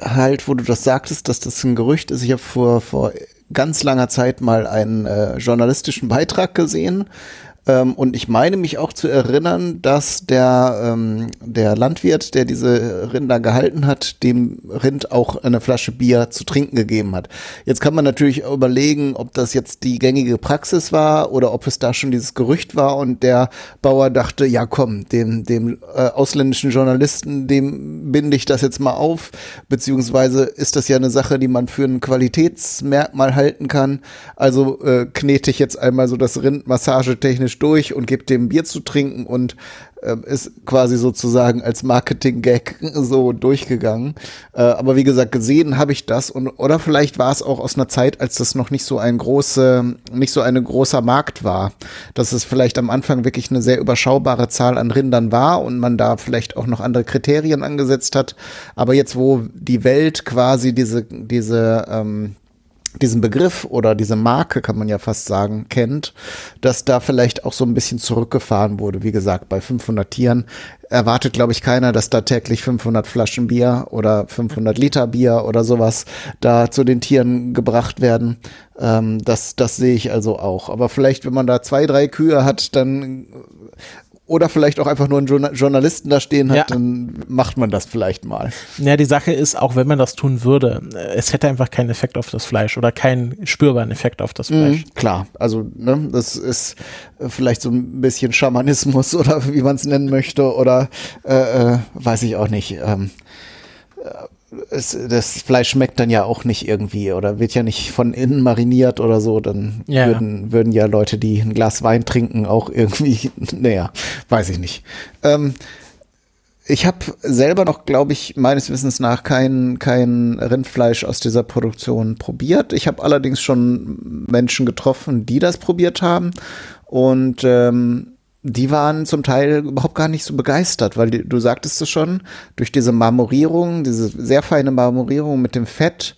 halt, wo du das sagtest, dass das ein Gerücht ist, ich habe vor, vor ganz langer Zeit mal einen äh, journalistischen Beitrag gesehen, ähm, und ich meine mich auch zu erinnern, dass der, ähm, der Landwirt, der diese Rinder gehalten hat, dem Rind auch eine Flasche Bier zu trinken gegeben hat. Jetzt kann man natürlich überlegen, ob das jetzt die gängige Praxis war oder ob es da schon dieses Gerücht war und der Bauer dachte, ja komm, dem, dem äh, ausländischen Journalisten, dem binde ich das jetzt mal auf, beziehungsweise ist das ja eine Sache, die man für ein Qualitätsmerkmal halten kann. Also äh, knete ich jetzt einmal so das Rind massagetechnisch durch und gibt dem Bier zu trinken und äh, ist quasi sozusagen als Marketing-Gag [laughs] so durchgegangen. Äh, aber wie gesagt, gesehen habe ich das und oder vielleicht war es auch aus einer Zeit, als das noch nicht so ein große, nicht so ein großer Markt war, dass es vielleicht am Anfang wirklich eine sehr überschaubare Zahl an Rindern war und man da vielleicht auch noch andere Kriterien angesetzt hat. Aber jetzt, wo die Welt quasi diese diese ähm, diesen Begriff oder diese Marke, kann man ja fast sagen, kennt, dass da vielleicht auch so ein bisschen zurückgefahren wurde. Wie gesagt, bei 500 Tieren erwartet, glaube ich, keiner, dass da täglich 500 Flaschen Bier oder 500 Liter Bier oder sowas da zu den Tieren gebracht werden. Ähm, das, das sehe ich also auch. Aber vielleicht, wenn man da zwei, drei Kühe hat, dann oder vielleicht auch einfach nur einen Journalisten da stehen hat, ja. dann macht man das vielleicht mal. Ja, die Sache ist, auch wenn man das tun würde, es hätte einfach keinen Effekt auf das Fleisch oder keinen spürbaren Effekt auf das Fleisch. Mhm, klar, also ne, das ist vielleicht so ein bisschen Schamanismus [laughs] oder wie man es nennen möchte oder äh, äh, weiß ich auch nicht. Ähm, es, das Fleisch schmeckt dann ja auch nicht irgendwie oder wird ja nicht von innen mariniert oder so, dann ja. würden, würden ja Leute, die ein Glas Wein trinken, auch irgendwie, [laughs] naja, weiß ich nicht. Ähm, ich habe selber noch, glaube ich, meines Wissens nach kein, kein Rindfleisch aus dieser Produktion probiert. Ich habe allerdings schon Menschen getroffen, die das probiert haben. Und ähm, die waren zum Teil überhaupt gar nicht so begeistert, weil die, du sagtest es schon, durch diese Marmorierung, diese sehr feine Marmorierung mit dem Fett,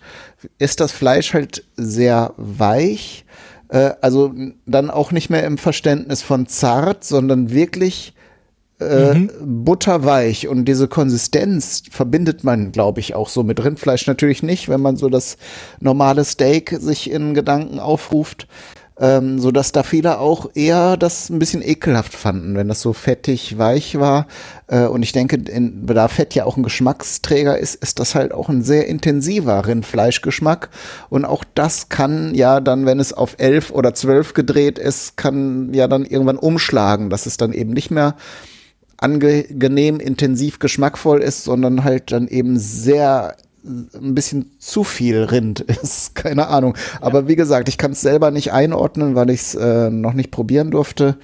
ist das Fleisch halt sehr weich. Äh, also dann auch nicht mehr im Verständnis von zart, sondern wirklich äh, mhm. butterweich. Und diese Konsistenz verbindet man, glaube ich, auch so mit Rindfleisch natürlich nicht, wenn man so das normale Steak sich in Gedanken aufruft ähm, so dass da viele auch eher das ein bisschen ekelhaft fanden, wenn das so fettig weich war. Äh, und ich denke, in, da Fett ja auch ein Geschmacksträger ist, ist das halt auch ein sehr intensiver Rindfleischgeschmack. Und auch das kann ja dann, wenn es auf elf oder zwölf gedreht ist, kann ja dann irgendwann umschlagen, dass es dann eben nicht mehr angenehm, intensiv, geschmackvoll ist, sondern halt dann eben sehr ein bisschen zu viel Rind [laughs] ist. Keine Ahnung. Aber wie gesagt, ich kann es selber nicht einordnen, weil ich es äh, noch nicht probieren durfte.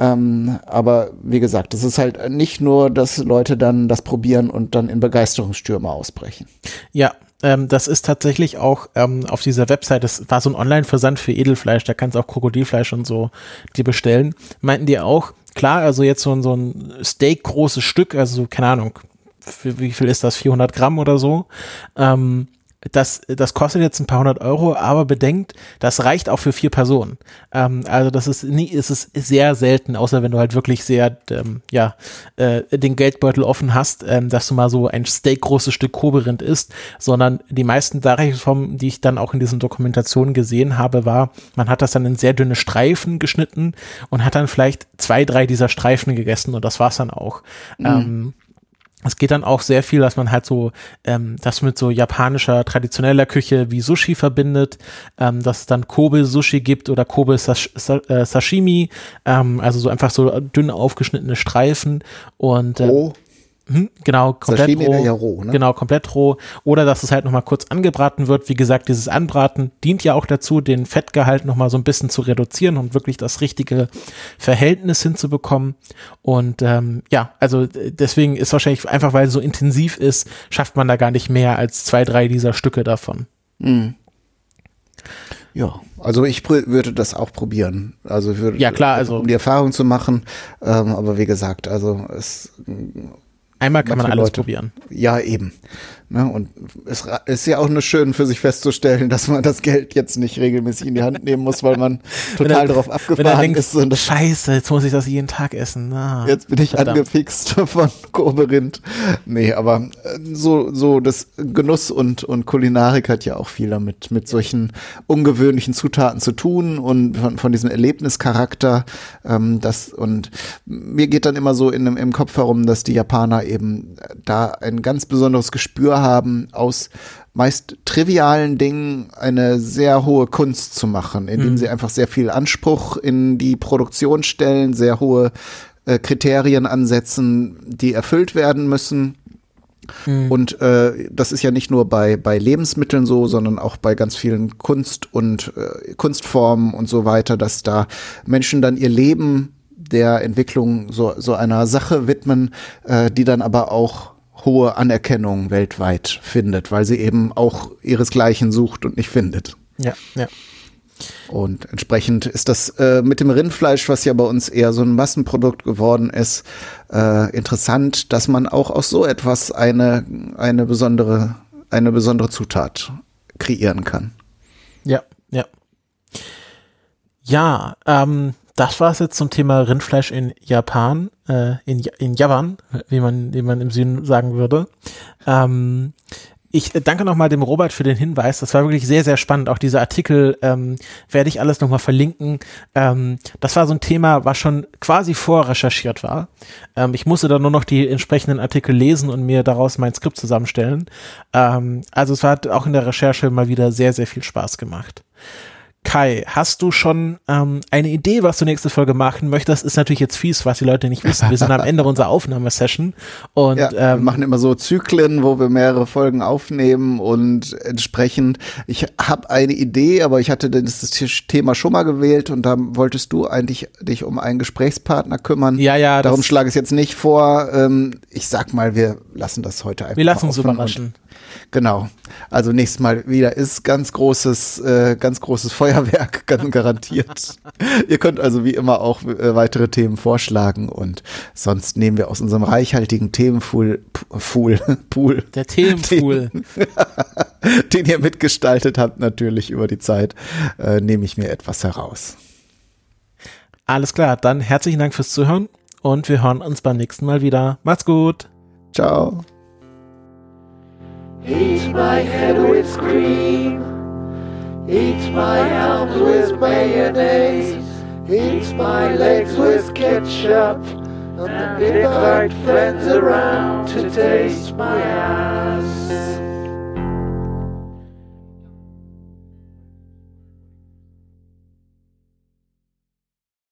Ähm, aber wie gesagt, es ist halt nicht nur, dass Leute dann das probieren und dann in Begeisterungsstürme ausbrechen. Ja, ähm, das ist tatsächlich auch ähm, auf dieser Website, das war so ein Online-Versand für Edelfleisch, da kannst du auch Krokodilfleisch und so die bestellen. Meinten die auch, klar, also jetzt so, so ein Steak großes Stück, also keine Ahnung, wie viel ist das, 400 Gramm oder so, ähm, das, das kostet jetzt ein paar hundert Euro, aber bedenkt, das reicht auch für vier Personen. Ähm, also das ist nie, ist es sehr selten, außer wenn du halt wirklich sehr, ähm, ja, äh, den Geldbeutel offen hast, ähm, dass du mal so ein steakgroßes Stück Koberind isst, sondern die meisten Darreichungsformen, die ich dann auch in diesen Dokumentationen gesehen habe, war, man hat das dann in sehr dünne Streifen geschnitten und hat dann vielleicht zwei, drei dieser Streifen gegessen und das war's dann auch. Mhm. Ähm, es geht dann auch sehr viel, dass man halt so ähm, das mit so japanischer traditioneller Küche wie Sushi verbindet, ähm, dass es dann Kobe Sushi gibt oder Kobe Sash äh, ähm, also so einfach so dünn aufgeschnittene Streifen und ähm, oh. Hm, genau, komplett Sashimi roh. Ja roh ne? Genau, komplett roh. Oder dass es halt nochmal kurz angebraten wird. Wie gesagt, dieses Anbraten dient ja auch dazu, den Fettgehalt nochmal so ein bisschen zu reduzieren und wirklich das richtige Verhältnis hinzubekommen. Und ähm, ja, also deswegen ist wahrscheinlich einfach, weil es so intensiv ist, schafft man da gar nicht mehr als zwei, drei dieser Stücke davon. Mhm. Ja, also ich würde das auch probieren. Also würde, ja klar, also um die Erfahrung zu machen. Ähm, aber wie gesagt, also es Einmal kann man alles Leute. probieren. Ja, eben. Ne? Und es ist ja auch nur schön für sich festzustellen, dass man das Geld jetzt nicht regelmäßig in die Hand nehmen muss, weil man [laughs] total darauf abgefahren denkt, ist. Und Scheiße, jetzt muss ich das jeden Tag essen. Ah, jetzt bin ich verdammt. angefixt [laughs] von Koberind. Nee, aber äh, so, so das Genuss und, und Kulinarik hat ja auch viel damit, mit solchen ungewöhnlichen Zutaten zu tun und von, von diesem Erlebnischarakter. Ähm, das, und mir geht dann immer so in, im Kopf herum, dass die Japaner eben da ein ganz besonderes Gespür haben, aus meist trivialen Dingen eine sehr hohe Kunst zu machen, indem mhm. sie einfach sehr viel Anspruch in die Produktion stellen, sehr hohe äh, Kriterien ansetzen, die erfüllt werden müssen. Mhm. Und äh, das ist ja nicht nur bei, bei Lebensmitteln so, sondern auch bei ganz vielen Kunst- und äh, Kunstformen und so weiter, dass da Menschen dann ihr Leben der Entwicklung so, so einer Sache widmen, äh, die dann aber auch hohe Anerkennung weltweit findet, weil sie eben auch ihresgleichen sucht und nicht findet. Ja, ja. Und entsprechend ist das äh, mit dem Rindfleisch, was ja bei uns eher so ein Massenprodukt geworden ist, äh, interessant, dass man auch aus so etwas eine, eine besondere, eine besondere Zutat kreieren kann. Ja, ja. Ja, ähm, das war es jetzt zum Thema Rindfleisch in Japan, äh, in, in Japan, wie man, wie man im Süden sagen würde. Ähm, ich danke nochmal dem Robert für den Hinweis. Das war wirklich sehr, sehr spannend. Auch diese Artikel ähm, werde ich alles nochmal verlinken. Ähm, das war so ein Thema, was schon quasi vorrecherchiert war. Ähm, ich musste dann nur noch die entsprechenden Artikel lesen und mir daraus mein Skript zusammenstellen. Ähm, also es hat auch in der Recherche mal wieder sehr, sehr viel Spaß gemacht. Kai, hast du schon ähm, eine Idee, was du nächste Folge machen möchtest? Ist natürlich jetzt fies, was die Leute nicht wissen. Wir sind am Ende [laughs] unserer Aufnahmesession und ja, ähm, wir machen immer so Zyklen, wo wir mehrere Folgen aufnehmen und entsprechend. Ich habe eine Idee, aber ich hatte das, das Thema schon mal gewählt und da wolltest du eigentlich dich um einen Gesprächspartner kümmern. Ja, ja. Darum schlage ich es jetzt nicht vor. Ähm, ich sag mal, wir lassen das heute einfach. Wir lassen uns überraschen. Genau. Also nächstes Mal wieder ist ganz großes, äh, ganz großes Feuerwerk, [laughs] ganz garantiert. Ihr könnt also wie immer auch äh, weitere Themen vorschlagen und sonst nehmen wir aus unserem reichhaltigen Themenpool, Pool, [laughs] Pool. Der Themenpool. [laughs] Den, den ihr mitgestaltet habt natürlich über die Zeit, äh, nehme ich mir etwas heraus. Alles klar, dann herzlichen Dank fürs Zuhören und wir hören uns beim nächsten Mal wieder. Macht's gut. Ciao. Eat my head with cream. Eat my arms with mayonnaise. Eat my legs with ketchup. And invite friends around to taste my ass.